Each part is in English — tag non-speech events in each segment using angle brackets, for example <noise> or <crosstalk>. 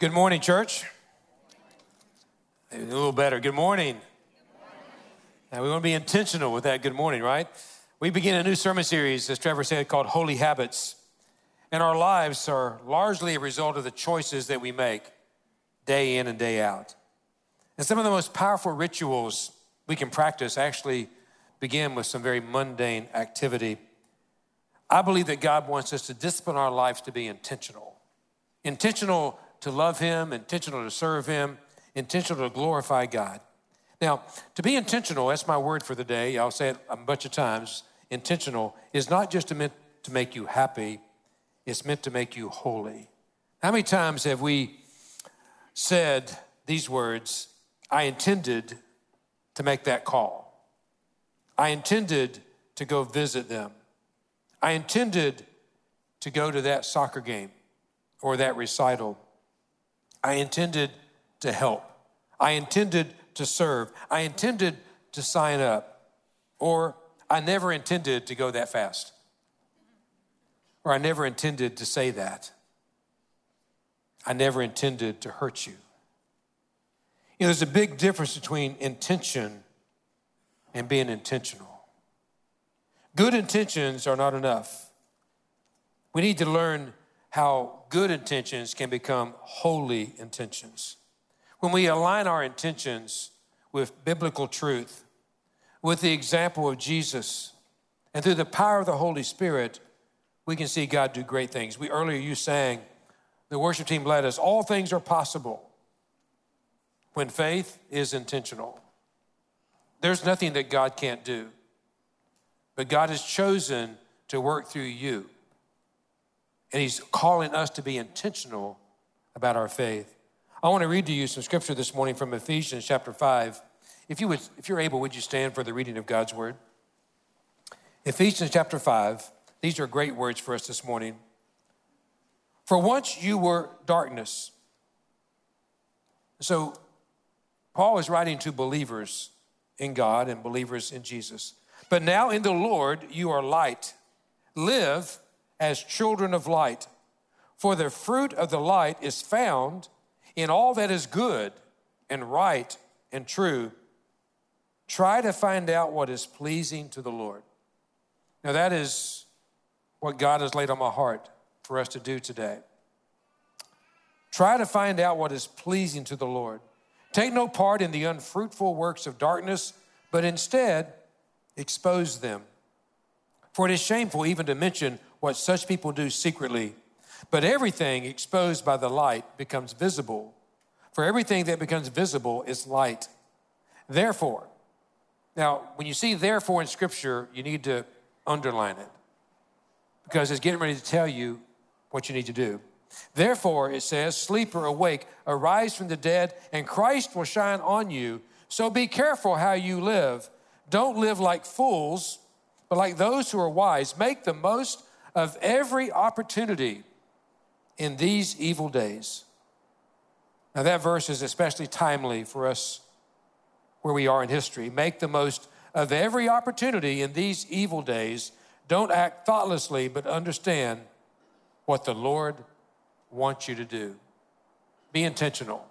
Good morning, church. A little better. Good morning. Now, we want to be intentional with that good morning, right? We begin a new sermon series, as Trevor said, called Holy Habits. And our lives are largely a result of the choices that we make day in and day out. And some of the most powerful rituals we can practice actually begin with some very mundane activity. I believe that God wants us to discipline our lives to be intentional. Intentional to love Him, intentional to serve Him, intentional to glorify God. Now, to be intentional, that's my word for the day. I'll say it a bunch of times. Intentional is not just meant to make you happy, it's meant to make you holy. How many times have we said these words, I intended to make that call? I intended to go visit them. I intended to go to that soccer game or that recital. I intended to help. I intended to serve. I intended to sign up. Or I never intended to go that fast. Or I never intended to say that. I never intended to hurt you. You know, there's a big difference between intention and being intentional. Good intentions are not enough. We need to learn how good intentions can become holy intentions. When we align our intentions with biblical truth, with the example of Jesus, and through the power of the Holy Spirit, we can see God do great things. We earlier you sang, the worship team led us, all things are possible when faith is intentional. There's nothing that God can't do. But God has chosen to work through you. And He's calling us to be intentional about our faith. I want to read to you some scripture this morning from Ephesians chapter 5. If, you would, if you're able, would you stand for the reading of God's word? Ephesians chapter 5. These are great words for us this morning. For once you were darkness. So, Paul is writing to believers in God and believers in Jesus. But now in the Lord, you are light. Live as children of light. For the fruit of the light is found in all that is good and right and true. Try to find out what is pleasing to the Lord. Now, that is what God has laid on my heart for us to do today. Try to find out what is pleasing to the Lord. Take no part in the unfruitful works of darkness, but instead expose them. For it is shameful even to mention what such people do secretly. But everything exposed by the light becomes visible. For everything that becomes visible is light. Therefore, now when you see therefore in Scripture, you need to underline it because it's getting ready to tell you what you need to do. Therefore, it says, Sleep or awake, arise from the dead, and Christ will shine on you. So be careful how you live. Don't live like fools, but like those who are wise. Make the most of every opportunity in these evil days. Now, that verse is especially timely for us where we are in history. Make the most of every opportunity in these evil days. Don't act thoughtlessly, but understand what the Lord wants you to do. Be intentional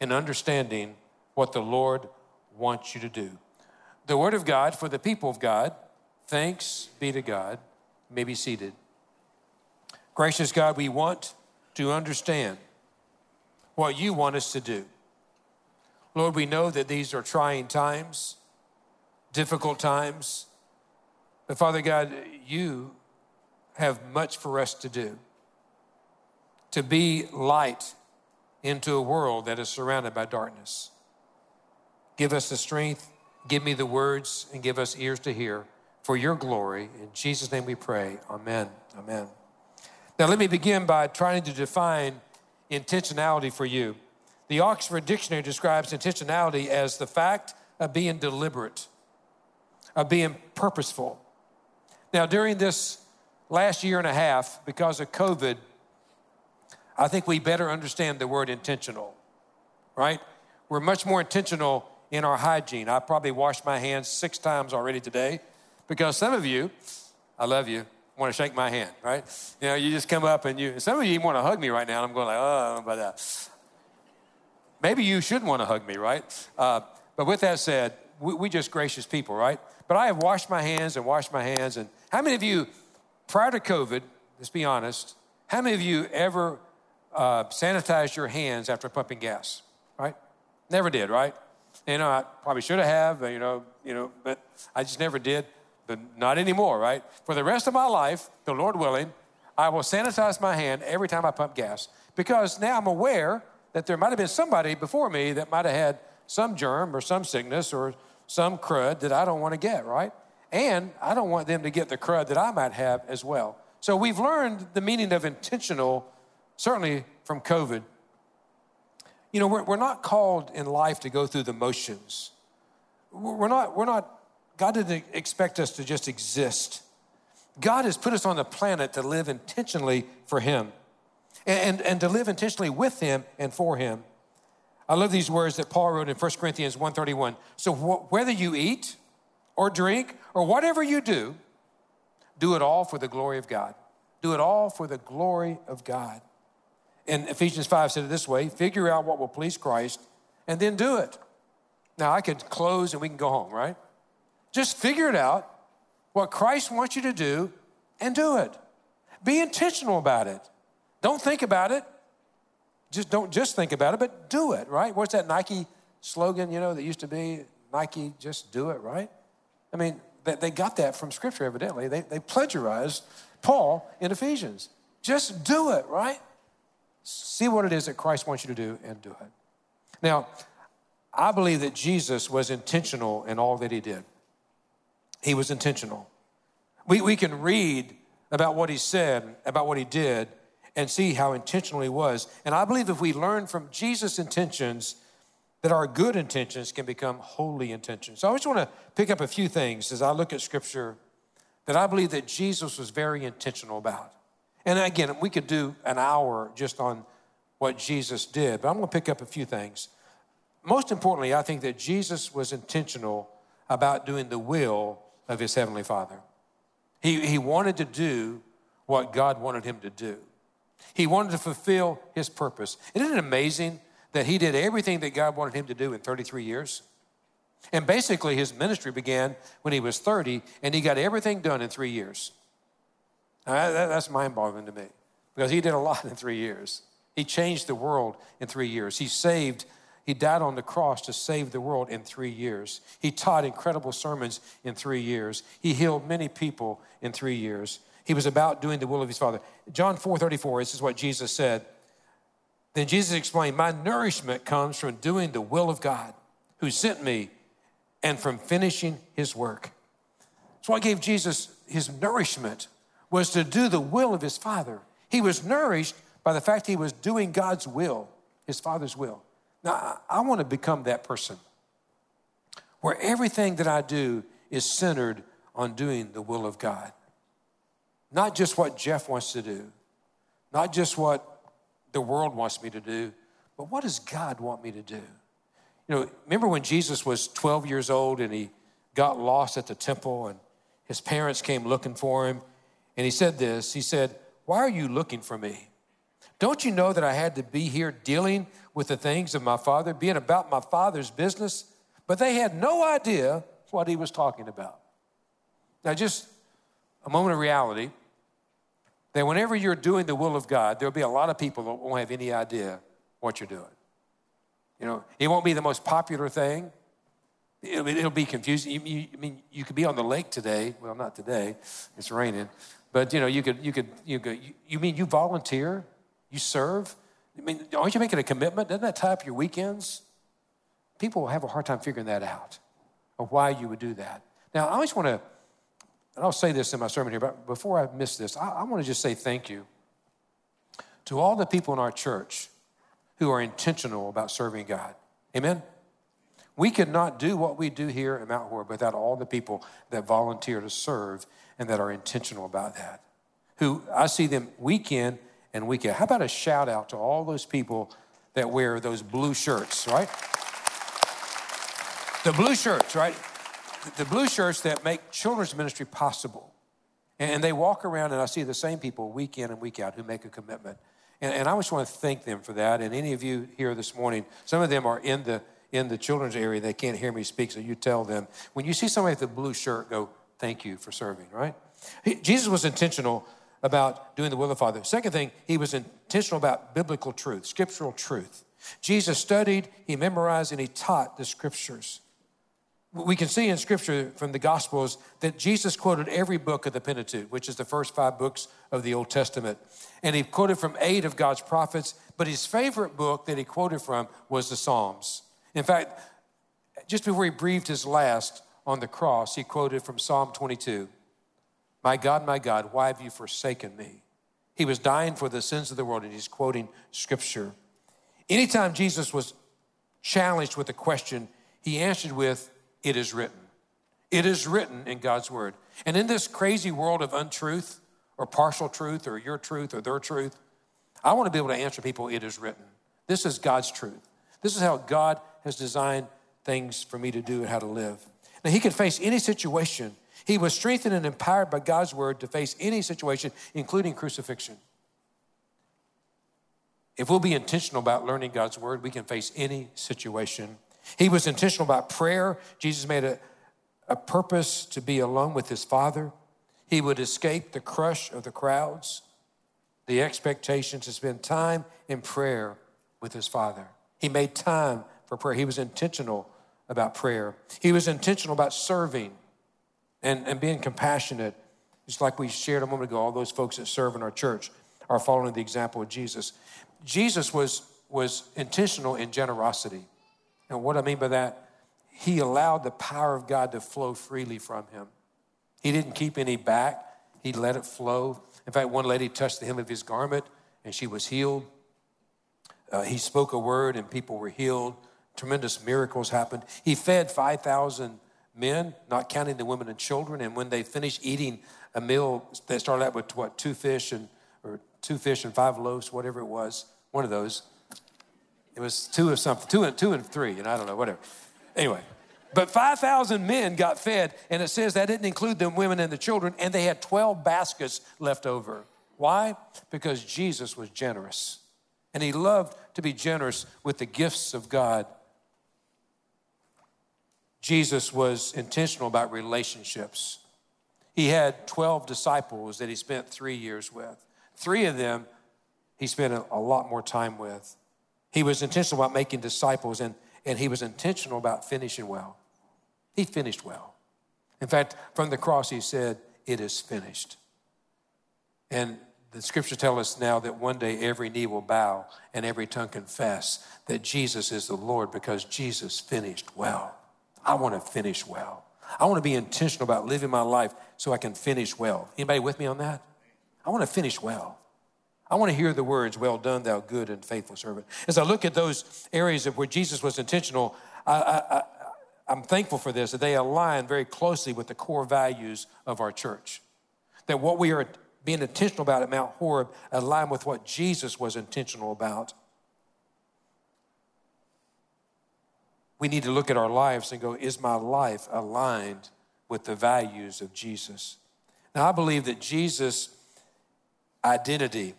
in understanding what the Lord wants you to do. The Word of God for the people of God. Thanks be to God. You may be seated. Gracious God, we want to understand what you want us to do. Lord, we know that these are trying times, difficult times. But Father God, you have much for us to do to be light into a world that is surrounded by darkness. Give us the strength, give me the words, and give us ears to hear for your glory. In Jesus' name we pray. Amen. Amen. Now, let me begin by trying to define intentionality for you. The Oxford Dictionary describes intentionality as the fact of being deliberate, of being purposeful. Now, during this last year and a half, because of COVID, I think we better understand the word intentional, right? We're much more intentional in our hygiene. I probably washed my hands six times already today because some of you, I love you, want to shake my hand, right? You know, you just come up and you, some of you want to hug me right now. I'm going like, oh, about that. maybe you should want to hug me, right? Uh, but with that said, we, we just gracious people, right? But I have washed my hands and washed my hands. And how many of you, prior to COVID, let's be honest, how many of you ever uh, sanitized your hands after pumping gas, right? Never did, right? You know, I probably should have, you know, you know, but I just never did. Not anymore, right? For the rest of my life, the Lord willing, I will sanitize my hand every time I pump gas because now I'm aware that there might have been somebody before me that might have had some germ or some sickness or some crud that I don't want to get, right? And I don't want them to get the crud that I might have as well. So we've learned the meaning of intentional, certainly from COVID. You know, we're, we're not called in life to go through the motions. We're not, we're not, God didn't expect us to just exist. God has put us on the planet to live intentionally for Him and, and, to live intentionally with Him and for Him. I love these words that Paul wrote in 1 Corinthians 1:31. So wh- whether you eat or drink or whatever you do, do it all for the glory of God. Do it all for the glory of God. And Ephesians 5 said it this way figure out what will please Christ and then do it. Now, I could close and we can go home, right? Just figure it out, what Christ wants you to do, and do it. Be intentional about it. Don't think about it. Just don't just think about it, but do it, right? What's that Nike slogan, you know, that used to be Nike, just do it, right? I mean, they, got that from Scripture, evidently. They, they plagiarized Paul in Ephesians. Just do it, right? See what it is that Christ wants you to do and do it. Now, I believe that Jesus was intentional in all that he did. He was intentional. We, we can read about what he said, about what he did, and see how intentional he was. And I believe if we learn from Jesus' intentions, that our good intentions can become holy intentions. So I just want to pick up a few things as I look at scripture that I believe that Jesus was very intentional about. And again, we could do an hour just on what Jesus did, but I'm going to pick up a few things. Most importantly, I think that Jesus was intentional about doing the will of his heavenly Father. He, he wanted to do what God wanted him to do. He wanted to fulfill his purpose. Isn't it amazing that he did everything that God wanted him to do in 33 years? And basically, his ministry began when he was 30, and he got everything done in three years. Now, that, that's mind boggling to me because he did a lot in three years. He changed the world in three years. He saved, he died on the cross to save the world in three years. He taught incredible sermons in three years. He healed many people in three years. He was about doing the will of his Father. John 4 34, this is what Jesus said. Then Jesus explained, My nourishment comes from doing the will of God who sent me and from finishing his work. So I gave Jesus his nourishment was to do the will of his Father. He was nourished by the fact he was doing God's will, his Father's will. Now, I, want to become that person where everything that I do is centered on doing the will of God. Not just what Jeff wants to do, not just what the world wants me to do, but what does God want me to do? You know, remember when Jesus was 12 years old and he got lost at the temple and his parents came looking for him and he said this He said, Why are you looking for me? Don't you know that I had to be here dealing with the things of my father, being about my father's business? But they had no idea what he was talking about. Now, just a moment of reality that whenever you're doing the will of God, there'll be a lot of people that won't have any idea what you're doing. You know, it won't be the most popular thing. It'll, it'll be confusing. You, you, I mean, you could be on the lake today. Well, not today. It's raining. But you know, you could, you could, you could. You mean you volunteer? You serve? I mean, aren't you making a commitment? Doesn't that tie up your weekends? People will have a hard time figuring that out, of why you would do that. Now, I always want to, and I'll say this in my sermon here, but before I miss this, I, I want to just say thank you to all the people in our church who are intentional about serving God. Amen? We could not do what we do here at Mount Horeb without all the people that volunteer to serve and that are intentional about that. Who I see them week in and week out. How about a shout out to all those people that wear those blue shirts, right? The blue shirts, right? The blue shirts that make children's ministry possible. And they walk around, and I see the same people week in and week out who make a commitment. And, and I just want to thank them for that. And any of you here this morning, some of them are in the in the children's area, they can't hear me speak, so you tell them. When you see somebody with a blue shirt, go, thank you for serving, right? He, Jesus was intentional about doing the will of the Father. Second thing, he was intentional about biblical truth, scriptural truth. Jesus studied, he memorized, and he taught the scriptures. We can see in scripture from the Gospels that Jesus quoted every book of the Pentateuch, which is the first five books of the Old Testament. And he quoted from eight of God's prophets, but his favorite book that he quoted from was the Psalms. In fact, just before he breathed his last on the cross, he quoted from Psalm 22 My God, my God, why have you forsaken me? He was dying for the sins of the world, and he's quoting scripture. Anytime Jesus was challenged with a question, he answered with, It is written. It is written in God's word. And in this crazy world of untruth or partial truth or your truth or their truth, I want to be able to answer people, It is written. This is God's truth. This is how God has designed things for me to do and how to live. Now, he can face any situation. He was strengthened and empowered by God's word to face any situation, including crucifixion. If we'll be intentional about learning God's word, we can face any situation. He was intentional about prayer. Jesus made a, a purpose to be alone with his Father. He would escape the crush of the crowds, the expectation to spend time in prayer with his Father. He made time for prayer. He was intentional about prayer. He was intentional about serving and, and being compassionate, just like we shared a moment ago. All those folks that serve in our church are following the example of Jesus. Jesus was, was intentional in generosity. And what I mean by that, he allowed the power of God to flow freely from him. He didn't keep any back, he let it flow. In fact, one lady touched the hem of his garment and she was healed. Uh, he spoke a word and people were healed. Tremendous miracles happened. He fed 5,000 men, not counting the women and children. And when they finished eating a meal, they started out with what, two fish and, or two fish and five loaves, whatever it was, one of those. It was two of something, two and two and three, and I don't know, whatever. Anyway, but 5,000 men got fed, and it says that didn't include the women and the children, and they had 12 baskets left over. Why? Because Jesus was generous. And he loved to be generous with the gifts of God. Jesus was intentional about relationships. He had 12 disciples that he spent three years with. Three of them he spent a, lot more time with. He was intentional about making disciples and, and he was intentional about finishing well. He finished well. In fact, from the cross, he said, It is finished. And the scriptures tell us now that one day every knee will bow and every tongue confess that Jesus is the Lord because Jesus finished well. I want to finish well. I want to be intentional about living my life so I can finish well. Anybody with me on that? I want to finish well. I want to hear the words, Well done, thou good and faithful servant. As I look at those areas of where Jesus was intentional, I, am thankful for this, that they align very closely with the core values of our church. That what we are being intentional about at Mount Horeb align with what Jesus was intentional about. We need to look at our lives and go, is my life aligned with the values of Jesus? Now, I believe that Jesus' identity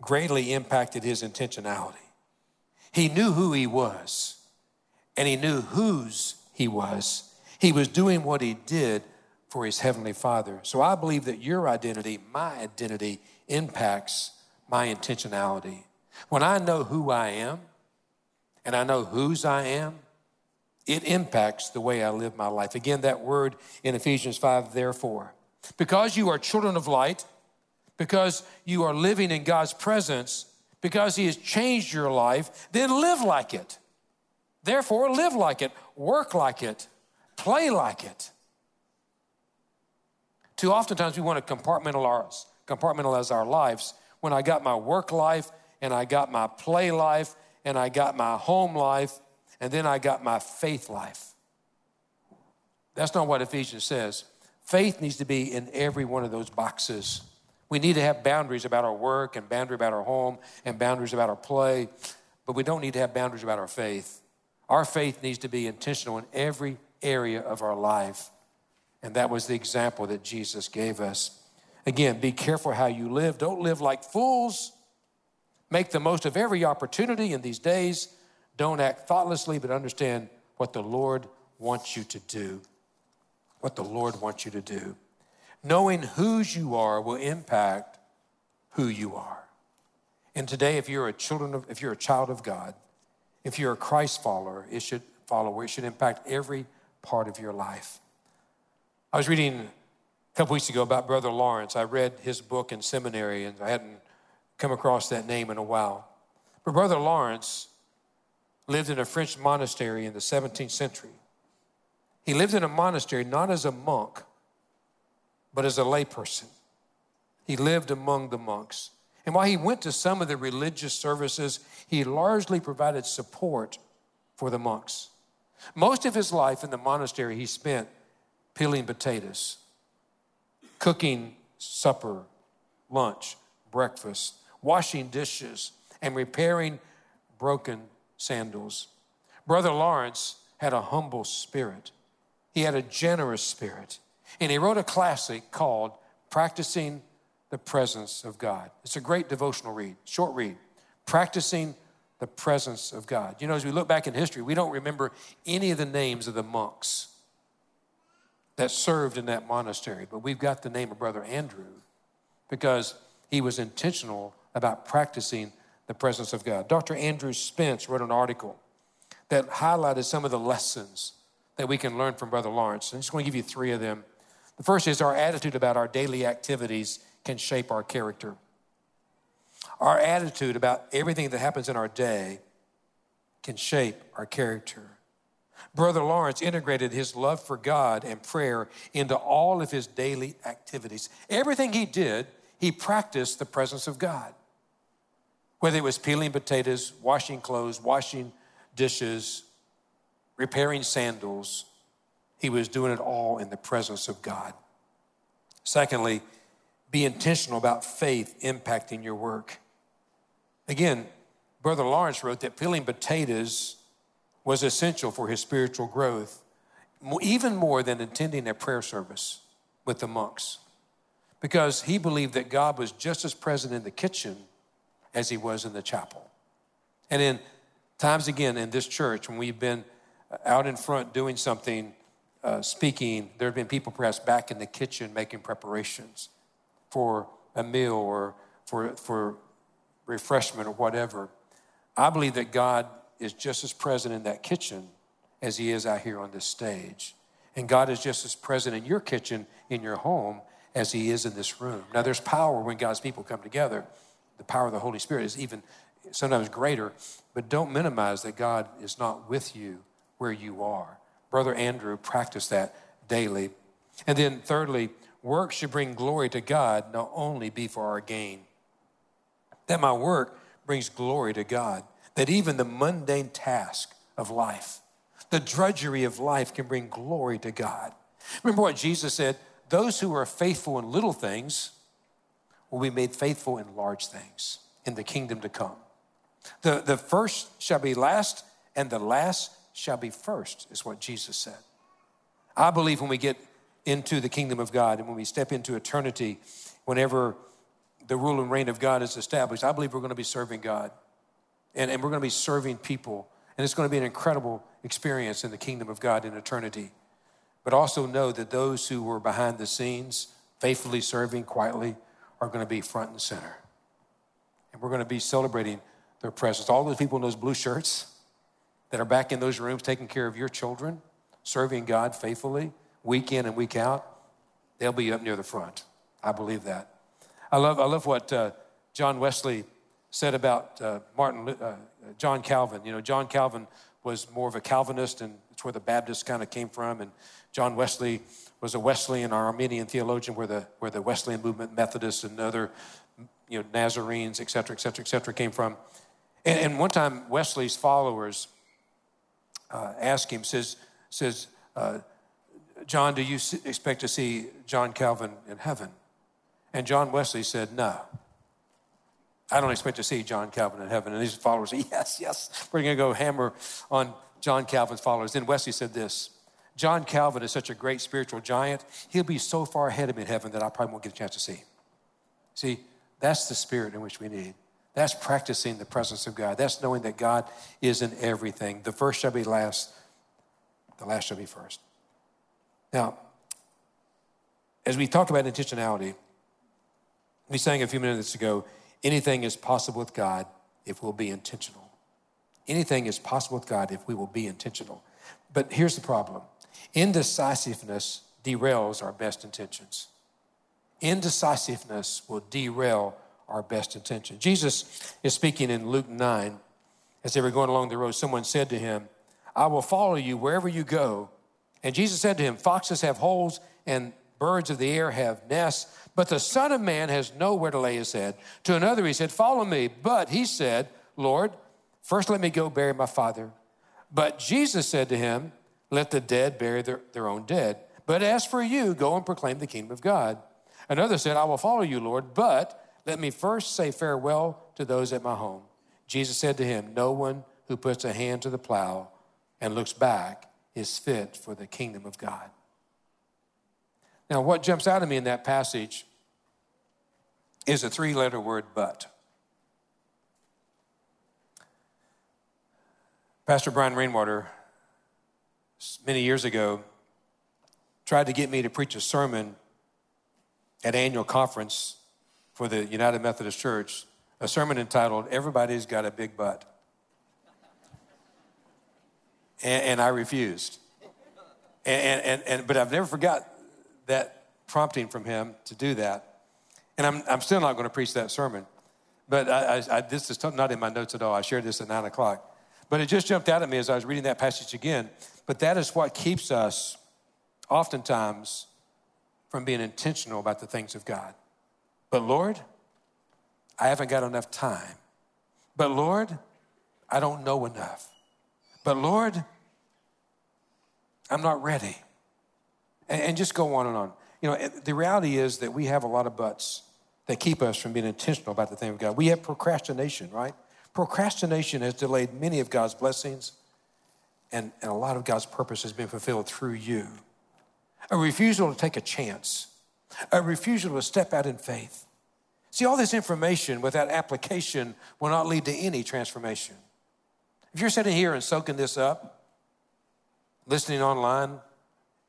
greatly impacted his intentionality. He knew who he was, and he knew whose he was. He was doing what he did for his heavenly Father. So I believe that your identity, my identity, impacts my intentionality. When I know who I am and I know whose I am, it impacts the way I live my life. Again, that word in Ephesians 5, therefore. Because you are children of light, because you are living in God's presence, because He has changed your life, then live like it. Therefore, live like it, work like it, play like it. Too oftentimes we want to compartmentalize, compartmentalize our lives when I got my work life and I got my play life and I got my home life and then I got my faith life. That's not what Ephesians says. Faith needs to be in every one of those boxes. We need to have boundaries about our work and boundary about our home and boundaries about our play, but we don't need to have boundaries about our faith. Our faith needs to be intentional in every area of our life. And that was the example that Jesus gave us. Again, be careful how you live. Don't live like fools. Make the most of every opportunity in these days. Don't act thoughtlessly, but understand what the Lord wants you to do. What the Lord wants you to do. Knowing whose you are will impact who you are. And today, if you're a children of, if you're a child of God, if you're a Christ follower, it should follower, it should impact every part of your life. I was reading a couple weeks ago about Brother Lawrence. I read his book in seminary, and I hadn't come across that name in a while. But Brother Lawrence lived in a French monastery in the 17th century. He lived in a monastery not as a monk, but as a layperson. He lived among the monks. And while he went to some of the religious services, he largely provided support for the monks. Most of his life in the monastery, he spent peeling potatoes, cooking supper, lunch, breakfast, washing dishes, and repairing broken sandals. Brother Lawrence had a humble spirit. He had a generous spirit. And he wrote a classic called Practicing the Presence of God. It's a great devotional read, short read. Practicing the presence of God. You know, as we look back in history, we don't remember any of the names of the monks that served in that monastery, but we've got the name of Brother Andrew because he was intentional about practicing the presence of God. Dr. Andrew Spence wrote an article that highlighted some of the lessons that we can learn from Brother Lawrence. I'm just going to give you three of them. The first is our attitude about our daily activities can shape our character. Our attitude about everything that happens in our day can shape our character. Brother Lawrence integrated his love for God and prayer into all of his daily activities. Everything he did, he practiced the presence of God. Whether it was peeling potatoes, washing clothes, washing dishes, repairing sandals, he was doing it all in the presence of God. Secondly, be intentional about faith impacting your work. Again, Brother Lawrence wrote that peeling potatoes was essential for his spiritual growth, even more than attending a prayer service with the monks, because he believed that God was just as present in the kitchen as he was in the chapel. And in times again in this church, when we've been out in front doing something, uh, speaking, there have been people perhaps back in the kitchen making preparations for a meal or for, for refreshment or whatever. I believe that God is just as present in that kitchen as He is out here on this stage. And God is just as present in your kitchen, in your home, as He is in this room. Now, there's power when God's people come together. The power of the Holy Spirit is even sometimes greater, but don't minimize that God is not with you where you are. Brother Andrew practiced that daily. And then, thirdly, work should bring glory to God, not only be for our gain that my work brings glory to God, that even the mundane task of life, the drudgery of life can bring glory to God. Remember what Jesus said those who are faithful in little things will be made faithful in large things in the kingdom to come. The, the first shall be last, and the last shall be first, is what Jesus said. I believe when we get into the kingdom of God and when we step into eternity, whenever the rule and reign of God is established, I believe we're going to be serving God and, and we're going to be serving people. And it's going to be an incredible experience in the kingdom of God in eternity. But also know that those who were behind the scenes, faithfully serving quietly, are going to be front and center. And we're going to be celebrating their presence. All those people in those blue shirts that are back in those rooms taking care of your children, serving God faithfully, week in and week out, they'll be up near the front. I believe that. I love, I love what uh, John Wesley said about uh, Martin, uh, John Calvin. You know, John Calvin was more of a Calvinist, and it's where the Baptists kind of came from. And John Wesley was a Wesleyan or Arminian theologian, where the where the Wesleyan movement, Methodists, and other, you know, Nazarenes, et cetera, et cetera, et cetera, came from. And, and one time, Wesley's followers uh, asked him, says, says, uh, John, do you expect to see John Calvin in heaven? And John Wesley said, No. I don't expect to see John Calvin in heaven. And his followers said, Yes, yes, we're going to go hammer on John Calvin's followers. Then Wesley said this John Calvin is such a great spiritual giant. He'll be so far ahead of me in heaven that I probably won't get a chance to see him. See, that's the spirit in which we need. That's practicing the presence of God. That's knowing that God is in everything. The first shall be last, the last shall be first. Now, as we talk about intentionality, we sang a few minutes ago anything is possible with God if we'll be intentional. Anything is possible with God if we will be intentional. But here's the problem indecisiveness derails our best intentions. Indecisiveness will derail our best intention. Jesus is speaking in Luke 9. As they were going along the road, someone said to him, I will follow you wherever you go. And Jesus said to him, Foxes have holes and birds of the air have nests, but the Son of Man has nowhere to lay his head. To another he said, Follow me. But he said, Lord, first let me go bury my father. But Jesus said to him, Let the dead bury their, their own dead. But as for you, go and proclaim the kingdom of God. Another said, I will follow you, Lord, but let me first say farewell to those at my home. Jesus said to him, No one who puts a hand to the plow and looks back is fit for the kingdom of God. Now, what jumps out at me in that passage is a three letter word, but. Pastor Brian Rainwater, many years ago, tried to get me to preach a sermon at annual conference for the United Methodist Church a sermon entitled Everybody's Got a Big Butt. And, and I refused. And, and, and, but I've never forgot that prompting from him to do that. And I'm, I'm still not going to preach that sermon. But I, I, I, this is not in my notes at all. I shared this at 9 o'clock. But it just jumped out at me as I was reading that passage again. But that is what keeps us oftentimes from being intentional about the things of God. But Lord, I haven't got enough time. But Lord, I don't know enough. But Lord, I'm not ready. And, and just go on and on. You know, the reality is that we have a lot of buts that keep us from being intentional about the thing of God. We have procrastination, right? Procrastination has delayed many of God's blessings, and, and a lot of God's purpose has been fulfilled through you. A refusal to take a chance a refusal to step out in faith. See, all this information without application will not lead to any transformation. If you're sitting here and soaking this up, listening online,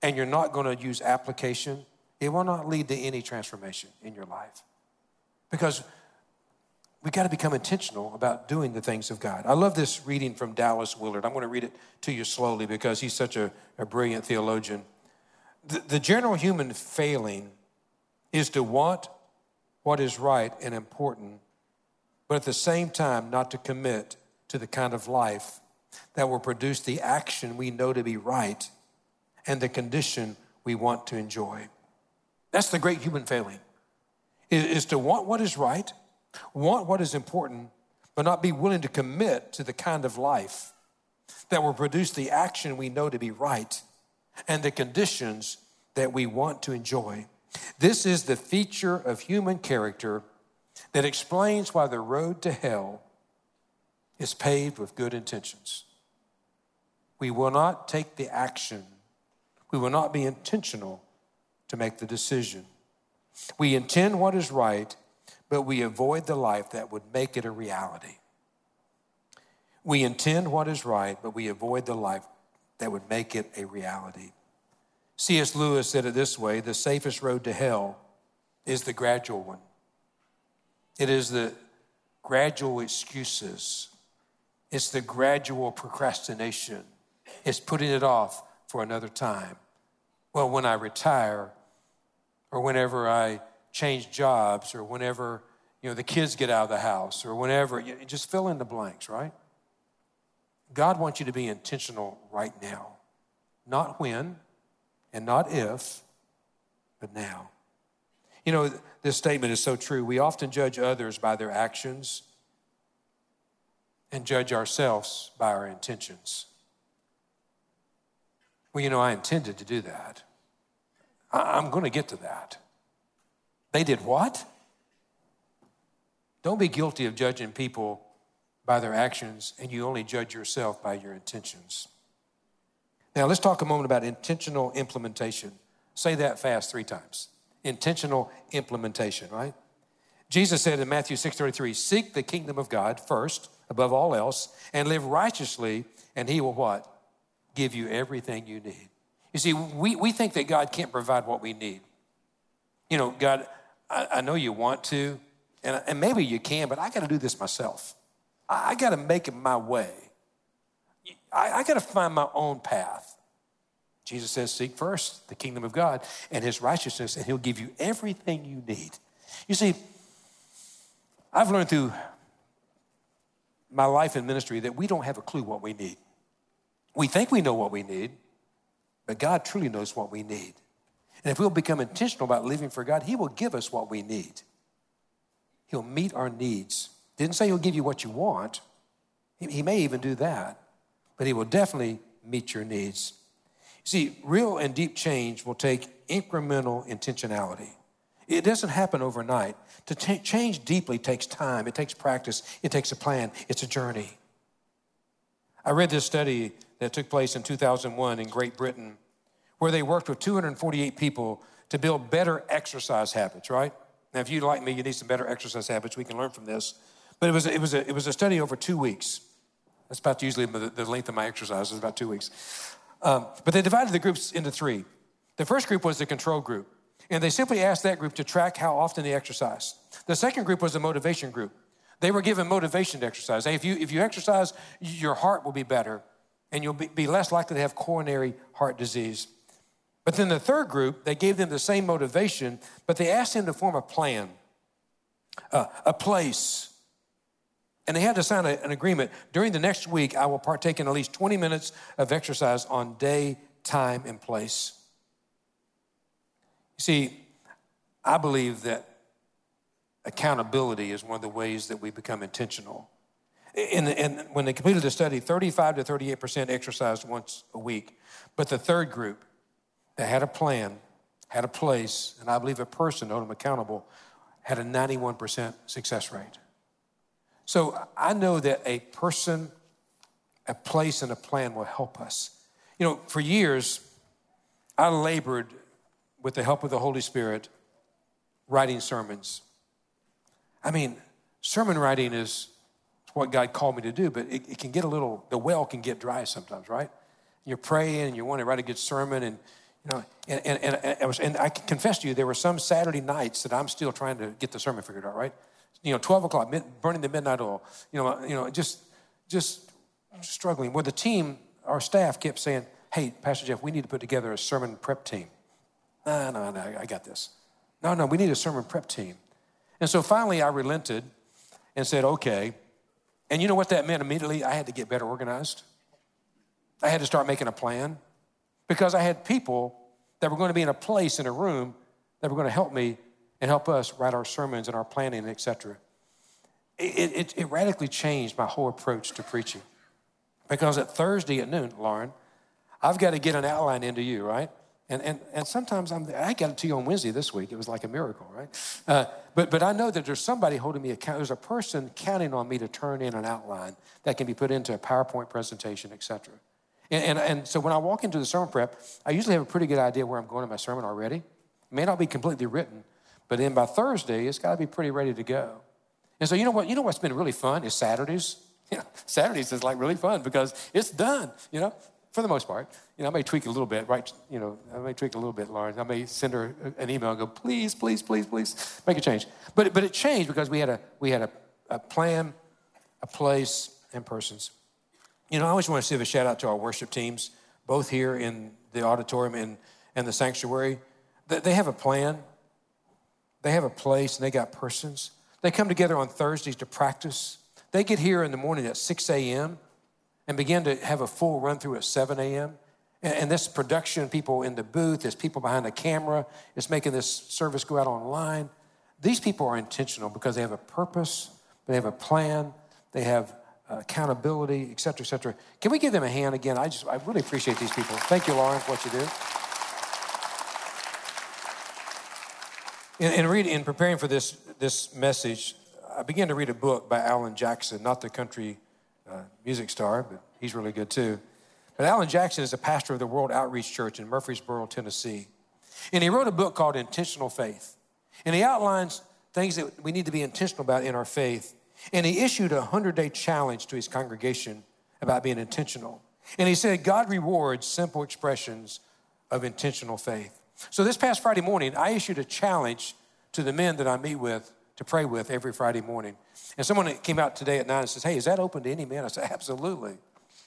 and you're not going to use application, it will not lead to any transformation in your life. Because we got to become intentional about doing the things of God. I love this reading from Dallas Willard. I'm going to read it to you slowly because he's such a, a brilliant theologian. The, the general human failing is to want what is right and important, but at the same time, not to commit to the kind of life that will produce the action we know to be right and the condition we want to enjoy. That's the great human failing, is to want what is right, want what is important, but not be willing to commit to the kind of life that will produce the action we know to be right and the conditions that we want to enjoy. This is the feature of human character that explains why the road to hell is paved with good intentions. We will not take the action, we will not be intentional to make the decision. We intend what is right, but we avoid the life that would make it a reality. We intend what is right, but we avoid the life that would make it a reality. C.S. Lewis said it this way the safest road to hell is the gradual one. It is the gradual excuses, it's the gradual procrastination, it's putting it off for another time. Well, when I retire, or whenever I change jobs, or whenever you know the kids get out of the house, or whenever you just fill in the blanks, right? God wants you to be intentional right now, not when, and not if, but now. You know, this statement is so true. We often judge others by their actions and judge ourselves by our intentions. Well, you know, I intended to do that. I'm going to get to that. They did what? Don't be guilty of judging people by their actions and you only judge yourself by your intentions. Now, let's talk a moment about intentional implementation. Say that fast three times. Intentional implementation, right? Jesus said in Matthew 6:33, "Seek the kingdom of God first, above all else, and live righteously, and he will what? Give you everything you need." You see, we, we think that God can't provide what we need. You know, God, I, I know you want to, and, and maybe you can, but I got to do this myself. I, I got to make it my way. I, I got to find my own path. Jesus says, Seek first the kingdom of God and his righteousness, and he'll give you everything you need. You see, I've learned through my life in ministry that we don't have a clue what we need. We think we know what we need, but God truly knows what we need. And if we'll become intentional about living for God, He will give us what we need. He'll meet our needs. Didn't say He'll give you what you want, He may even do that, but He will definitely meet your needs. See, real and deep change will take incremental intentionality. It doesn't happen overnight. To t- change deeply takes time, it takes practice, it takes a plan, it's a journey. I read this study that took place in 2001 in Great Britain where they worked with 248 people to build better exercise habits, right? Now, if you like me, you need some better exercise habits. We can learn from this. But it was, it was, a, it was a study over two weeks. That's about usually the, the length of my exercise is about two weeks. Um, but they divided the groups into three. The first group was the control group. And they simply asked that group to track how often they exercise. The second group was the motivation group. They were given motivation to exercise. Hey, if you, if you exercise, your heart will be better and you'll be, be less likely to have coronary heart disease. But then the third group, they gave them the same motivation, but they asked them to form a plan, uh, a place. And they had to sign a, an agreement. During the next week, I will partake in at least 20 minutes of exercise on day, time, and place. You see, I believe that accountability is one of the ways that we become intentional. And, when they completed the study, 35 to 38% exercised once a week. But the third group that had a plan, had a place, and I believe a person held them accountable, had a 91% success rate. So I know that a person, a place, and a plan will help us. You know, for years, I labored with the help of the Holy Spirit, writing sermons. I mean, sermon writing is what God called me to do, but it, it, can get a little, the well can get dry sometimes, right? You're praying and you want to write a good sermon, and, you know, and, and, and, I was, and I confess to you, there were some Saturday nights that I'm still trying to get the sermon figured out, right? You know, 12 o'clock, mid, burning the midnight oil, you know, you know, just, just struggling. Well, the team, our staff kept saying, hey, Pastor Jeff, we need to put together a sermon prep team. No, no, no, I got this. No, no, we need a sermon prep team. And so finally I relented and said, okay. And you know what that meant immediately? I had to get better organized. I had to start making a plan because I had people that were going to be in a place in a room that were going to help me and help us write our sermons and our planning, etc. It, it, it radically changed my whole approach to preaching. Because at Thursday at noon, Lauren, I've got to get an outline into you, right? And, and, and sometimes I'm, I got it to you on Wednesday this week. It was like a miracle, right? Uh, but, but I know that there's somebody holding me account. There's a person counting on me to turn in an outline that can be put into a PowerPoint presentation, et cetera. And, and, and so when I walk into the sermon prep, I usually have a pretty good idea where I'm going in my sermon already. It may not be completely written, but then by Thursday, it's got to be pretty ready to go. And so you know what? You know what's been really fun is Saturdays. <laughs> You know, Saturdays is like really fun because it's done. You know, for the most part. You know, I may tweak a little bit, right? You know, I may tweak a little bit, Lauren. I may send her an email and go, please, please, please, please, make a change. But, but it changed because we had, a, we had a, a plan, a place, and persons. You know, I always want to give a shout out to our worship teams, both here in the auditorium and, and the sanctuary. They have a plan, they have a place, and they got persons. They come together on Thursdays to practice. They get here in the morning at 6 a.m and begin to have a full run through at 7 a.m. And, and this production, people in the booth, there's people behind the camera, it's making this service go out online. These people are intentional because they have a purpose, they have a plan, they have accountability, et cetera, et cetera. Can we give them a hand again? I just, I really appreciate these people. Thank you, Lauren, for what you do. In, in, reading, in preparing for this, this message, I began to read a book by Alan Jackson, not the country uh, music star, but he's really good too. But Alan Jackson is a pastor of the World Outreach Church in Murfreesboro, Tennessee. And he wrote a book called Intentional Faith. And he outlines things that we need to be intentional about in our faith. And he issued a 100 day challenge to his congregation about being intentional. And he said, God rewards simple expressions of intentional faith. So this past Friday morning, I issued a challenge to the men that I meet with to pray with every Friday morning. And someone came out today at nine and says, Hey, is that open to any man? I said, Absolutely.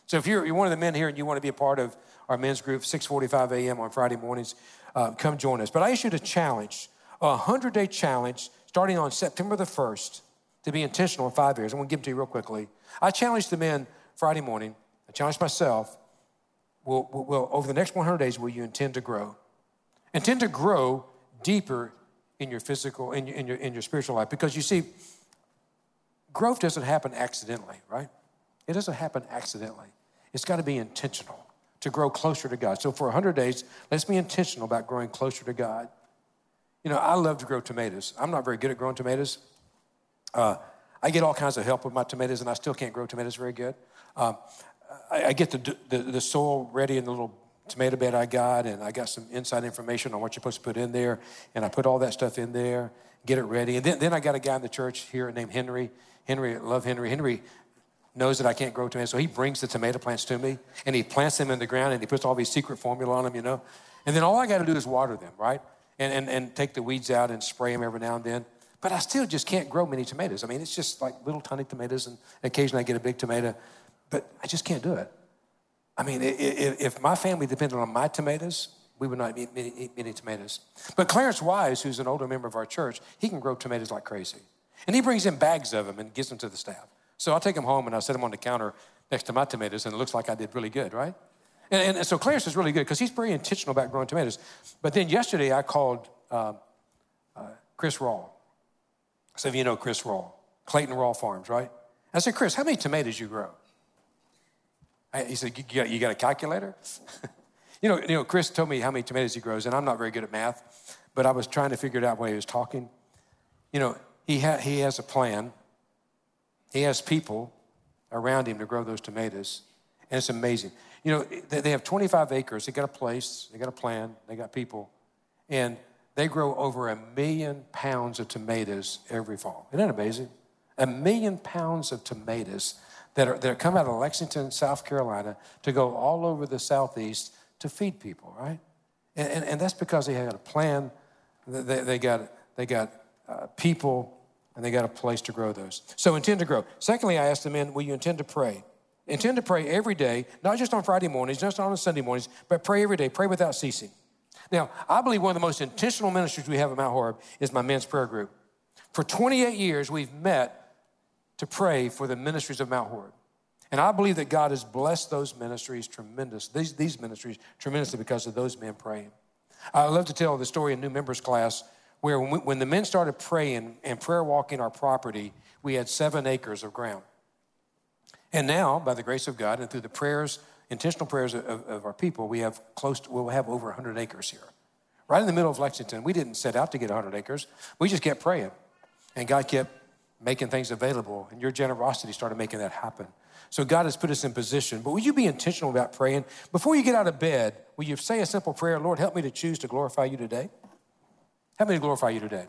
So if you're, you're one of the men here and you want to be a part of our men's group, 6:45 a.m. on Friday mornings, uh, come join us. But I issued a challenge, a 100-day challenge starting on September the 1st to be intentional in five years. I'm to give them to you real quickly. I challenged the men Friday morning. I challenged myself. Will, will, over the next 100 days, will you intend to grow? Intend to grow deeper in your physical, in your, in your, in your spiritual life. Because you see, growth doesn't happen accidentally, right? It doesn't happen accidentally. It's got to be intentional to grow closer to God. So for 100 days, let's be intentional about growing closer to God. You know, I love to grow tomatoes. I'm not very good at growing tomatoes. Uh, I get all kinds of help with my tomatoes, and I still can't grow tomatoes very good. Um, I, I, get the, the, the, soil ready in the little tomato bed I got, and I got some inside information on what you're supposed to put in there, and I put all that stuff in there, get it ready. And then, then I got a guy in the church here named Henry. Henry, I love Henry. Henry knows that I can't grow tomatoes, so he brings the tomato plants to me and he plants them in the ground and he puts all these secret formula on them, you know. And then all I got to do is water them, right? And, and, and take the weeds out and spray them every now and then. But I still just can't grow many tomatoes. I mean, it's just like little tiny tomatoes, and occasionally I get a big tomato, but I just can't do it. I mean, if my family depended on my tomatoes, we would not eat many, eat many tomatoes. But Clarence Wise, who's an older member of our church, he can grow tomatoes like crazy. And he brings in bags of them and gives them to the staff. So I'll take them home and I'll set them on the counter next to my tomatoes, and it looks like I did really good, right? And, and, and so Clarence is really good because he's very intentional about growing tomatoes. But then yesterday I called uh, uh, Chris Rawl. Some of you know Chris Rawl, Clayton Rawl Farms, right? I said, Chris, how many tomatoes you grow? I, he said, you got, you got a calculator? <laughs> you, know, you know, Chris told me how many tomatoes he grows, and I'm not very good at math, but I was trying to figure it out while he was talking. You know, he, ha- he has a plan he has people around him to grow those tomatoes, and it's amazing. You know, they have 25 acres. They got a place, they got a plan, they got people, and they grow over a million pounds of tomatoes every fall. Isn't that amazing? A million pounds of tomatoes that, are, that come out of Lexington, South Carolina, to go all over the Southeast to feed people, right? And, and, and that's because they had a plan. They, they got, they got uh, people and they got a place to grow those. So intend to grow. Secondly, I asked the men, will you intend to pray? Intend to pray every day, not just on Friday mornings, not just on Sunday mornings, but pray every day, pray without ceasing. Now, I believe one of the most intentional ministries we have at Mount Horeb is my men's prayer group. For 28 years, we've met to pray for the ministries of Mount Horeb. And I believe that God has blessed those ministries tremendous, these, these ministries tremendously because of those men praying. I love to tell the story in new members class where when, we, when the men started praying and prayer walking our property, we had seven acres of ground. And now, by the grace of God and through the prayers, intentional prayers of, of our people, we have close to, we'll have over 100 acres here. Right in the middle of Lexington. We didn't set out to get 100 acres. We just kept praying. And God kept making things available. And your generosity started making that happen. So God has put us in position. But will you be intentional about praying? Before you get out of bed, will you say a simple prayer, Lord, help me to choose to glorify you today? Help me to glorify you today.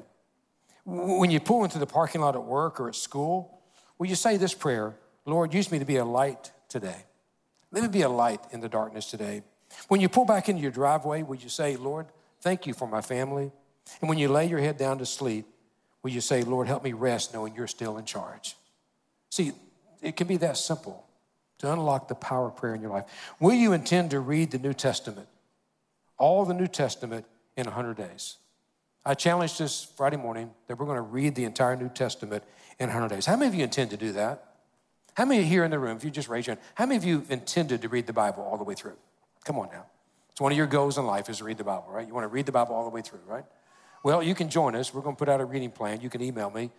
When you pull into the parking lot at work or at school, will you say this prayer Lord, use me to be a light today? Let me be a light in the darkness today. When you pull back into your driveway, will you say, Lord, thank you for my family? And when you lay your head down to sleep, will you say, Lord, help me rest knowing you're still in charge? See, it can be that simple to unlock the power of prayer in your life. Will you intend to read the New Testament, all the New Testament, in 100 days? I challenged this Friday morning that we're going to read the entire New Testament in 100 days. How many of you intend to do that? How many here in the room, if you just raise your hand, how many of you intended to read the Bible all the way through? Come on now. It's one of your goals in life is to read the Bible, right? You want to read the Bible all the way through, right? Well, you can join us. We're going to put out a reading plan. You can email me,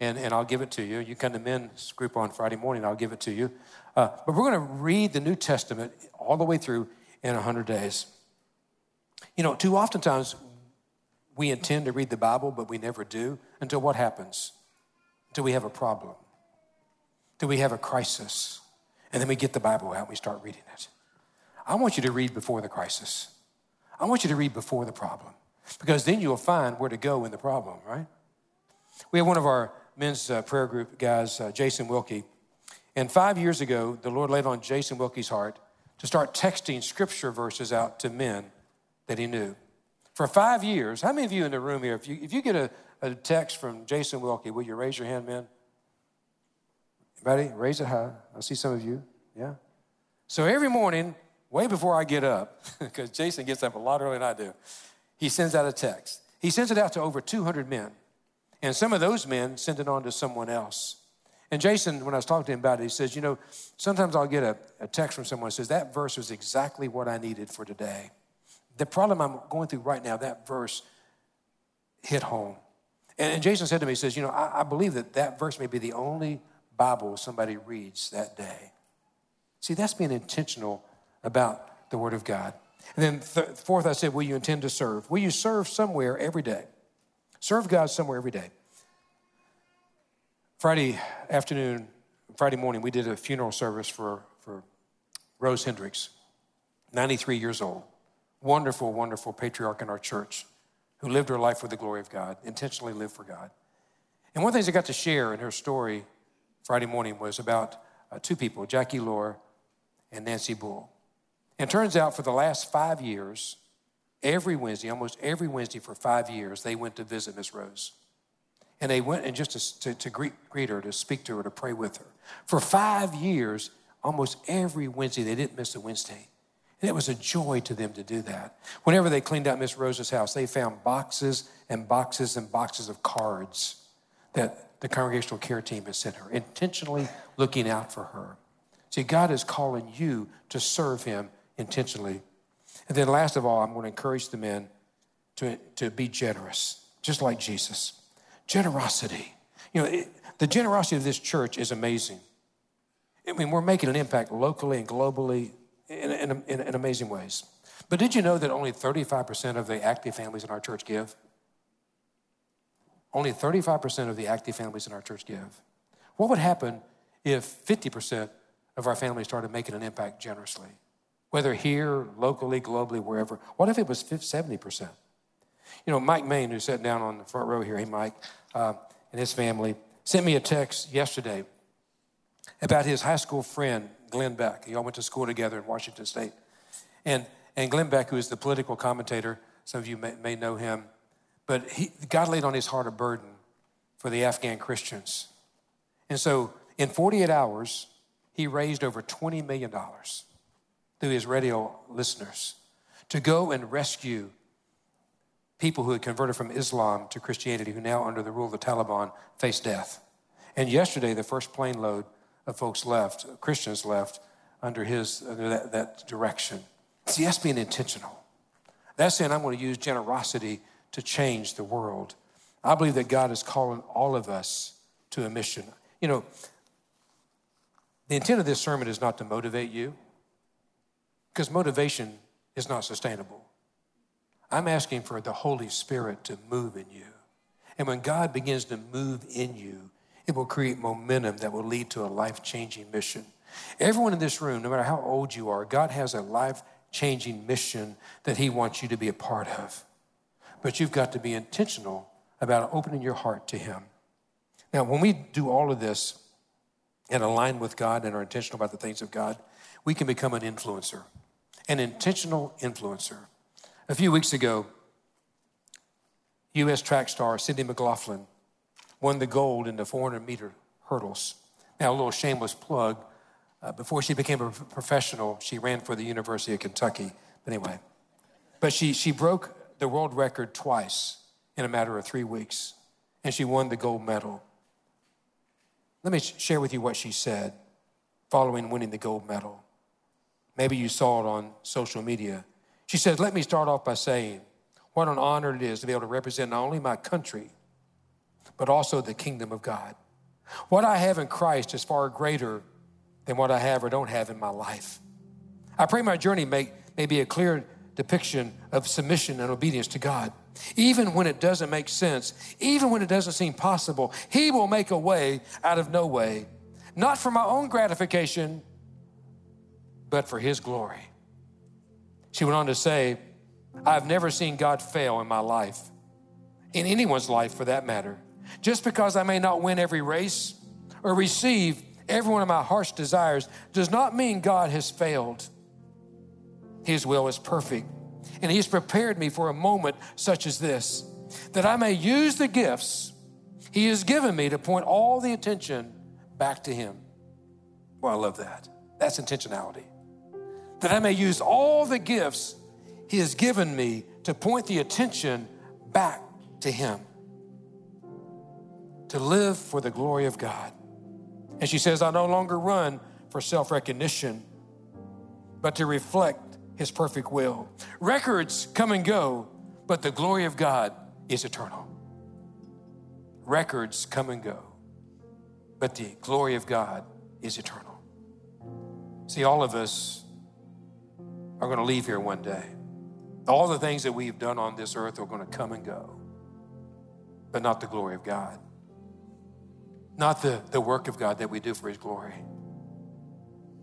and, and I'll give it to you. You come to men's group on Friday morning, I'll give it to you. Uh, but we're going to read the New Testament all the way through in 100 days. You know, too oftentimes we intend to read the Bible, but we never do until what happens? Until we have a problem, until we have a crisis, and then we get the Bible out and we start reading it. I want you to read before the crisis. I want you to read before the problem because then you'll find where to go in the problem, right? We have one of our men's uh, prayer group guys, uh, Jason Wilkie. And five years ago, the Lord laid on Jason Wilkie's heart to start texting scripture verses out to men that he knew. For five years, how many of you in the room here, if you, if you get a, a text from Jason Wilkie, will you raise your hand, men? Anybody? Raise it high. I see some of you. Yeah. So every morning, way before I get up, <laughs> because Jason gets up a lot earlier than I do, he sends out a text. He sends it out to over 200 men. And some of those men send it on to someone else. And Jason, when I was talking to him about it, he says, You know, sometimes I'll get a, a text from someone that says, That verse was exactly what I needed for today. The problem I'm going through right now, that verse hit home. And, and Jason said to me, He says, You know, I, I believe that that verse may be the only Bible somebody reads that day. See, that's being intentional about the Word of God. And then, th- fourth, I said, Will you intend to serve? Will you serve somewhere every day? Serve God somewhere every day. Friday afternoon, Friday morning, we did a funeral service for, for Rose Hendricks, 93 years old. Wonderful, wonderful patriarch in our church who lived her life for the glory of God, intentionally lived for God. And one of the things I got to share in her story Friday morning was about uh, two people, Jackie Lohr and Nancy Bull. And turns out for the last five years, every Wednesday, almost every Wednesday for five years, they went to visit Miss Rose. And they went and just to, to, to greet, greet her, to speak to her, to pray with her. For five years, almost every Wednesday, they didn't miss a Wednesday. And it was a joy to them to do that. Whenever they cleaned out Miss Rose's house, they found boxes and boxes and boxes of cards that the congregational care team has sent her, intentionally looking out for her. See, God is calling you to serve Him intentionally. And then, last of all, I'm going to encourage the men to, to be generous, just like Jesus. Generosity. You know, it, the generosity of this church is amazing. I mean, we're making an impact locally and globally in, in, in, in amazing ways. But did you know that only 35% of the active families in our church give? Only 35% of the active families in our church give. What would happen if 50% of our families started making an impact generously? Whether here, locally, globally, wherever. What if it was 70%? You know, Mike Main, who's sitting down on the front row here, hey, Mike, uh, and his family, sent me a text yesterday about his high school friend, Glenn Beck. Y'all went to school together in Washington State. And, and Glenn Beck, who is the political commentator, some of you may, may know him, but he, God laid on his heart a burden for the Afghan Christians. And so in 48 hours, he raised over $20 million through his radio listeners to go and rescue people who had converted from Islam to Christianity, who now, under the rule of the Taliban, face death. And yesterday, the first plane load of folks left, Christians left, under his under that, that direction. See, that's being intentional. That's saying I'm going to use generosity to change the world. I believe that God is calling all of us to a mission. You know, the intent of this sermon is not to motivate you, because motivation is not sustainable. I'm asking for the Holy Spirit to move in you. And when God begins to move in you, it will create momentum that will lead to a life changing mission. Everyone in this room, no matter how old you are, God has a life changing mission that He wants you to be a part of. But you've got to be intentional about opening your heart to Him. Now, when we do all of this and align with God and are intentional about the things of God, we can become an influencer, an intentional influencer. A few weeks ago, U.S. track star Sydney McLaughlin won the gold in the 400 meter hurdles. Now, a little shameless plug. Uh, before she became a professional, she ran for the University of Kentucky. But anyway, but she, she broke the world record twice in a matter of three weeks, and she won the gold medal. Let me share with you what she said following winning the gold medal. Maybe you saw it on social media. She said, Let me start off by saying what an honor it is to be able to represent not only my country, but also the kingdom of God. What I have in Christ is far greater than what I have or don't have in my life. I pray my journey may, may be a clear depiction of submission and obedience to God. Even when it doesn't make sense, even when it doesn't seem possible, He will make a way out of no way, not for my own gratification, but for His glory. She went on to say, I've never seen God fail in my life, in anyone's life for that matter. Just because I may not win every race or receive every one of my heart's desires does not mean God has failed. His will is perfect, and He's prepared me for a moment such as this, that I may use the gifts He has given me to point all the attention back to Him. Well, I love that. That's intentionality. That I may use all the gifts He has given me to point the attention back to Him. To live for the glory of God. And she says, I no longer run for self recognition, but to reflect his perfect will. Records come and go, but the glory of God is eternal. Records come and go, but the glory of God is eternal. See, all of us are going to leave here one day. All the things that we've done on this earth are going to come and go, but not the glory of God. Not the, the work of God that we do for His glory.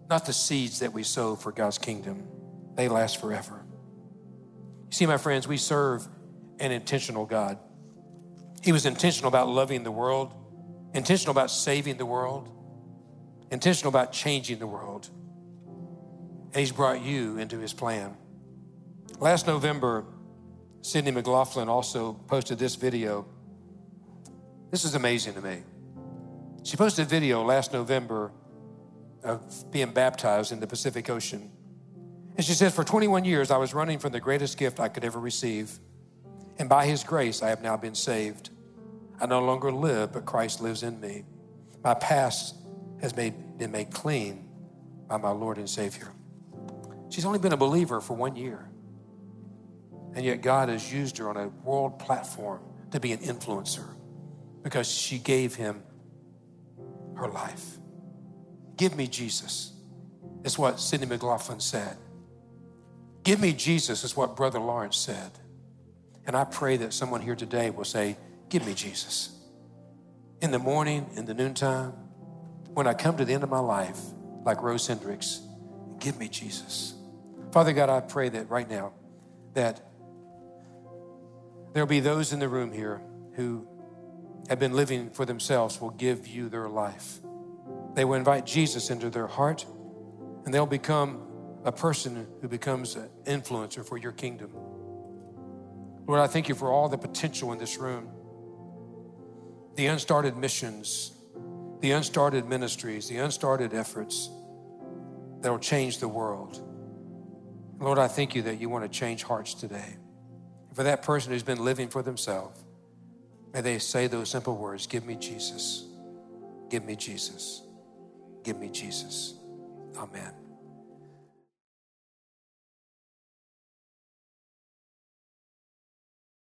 Not the seeds that we sow for God's kingdom they last forever. You see, my friends, we serve an intentional God. He was intentional about loving the world, intentional about saving the world, intentional about changing the world. And He's brought you into His plan. Last November, Sydney McLaughlin also posted this video. This is amazing to me. She posted a video last November of being baptized in the Pacific Ocean. And she says, For 21 years, I was running from the greatest gift I could ever receive. And by his grace, I have now been saved. I no longer live, but Christ lives in me. My past has made, been made clean by my Lord and Savior. She's only been a believer for one year. And yet, God has used her on a world platform to be an influencer because she gave him her life. Give me Jesus. It's what Sydney McLaughlin said. Give me Jesus, is what Brother Lawrence said. And I pray that someone here today will say, Give me Jesus. In the morning, in the noontime, when I come to the end of my life, like Rose Hendricks, give me Jesus. Father God, I pray that right now, that there'll be those in the room here who have been living for themselves will give you their life. They will invite Jesus into their heart and they'll become a person who becomes an influencer for your kingdom. Lord, I thank you for all the potential in this room, the unstarted missions, the unstarted ministries, the unstarted efforts that will change the world. Lord, I thank you that you want to change hearts today. For that person who's been living for themselves, may they say those simple words Give me Jesus. Give me Jesus. Give me Jesus. Amen.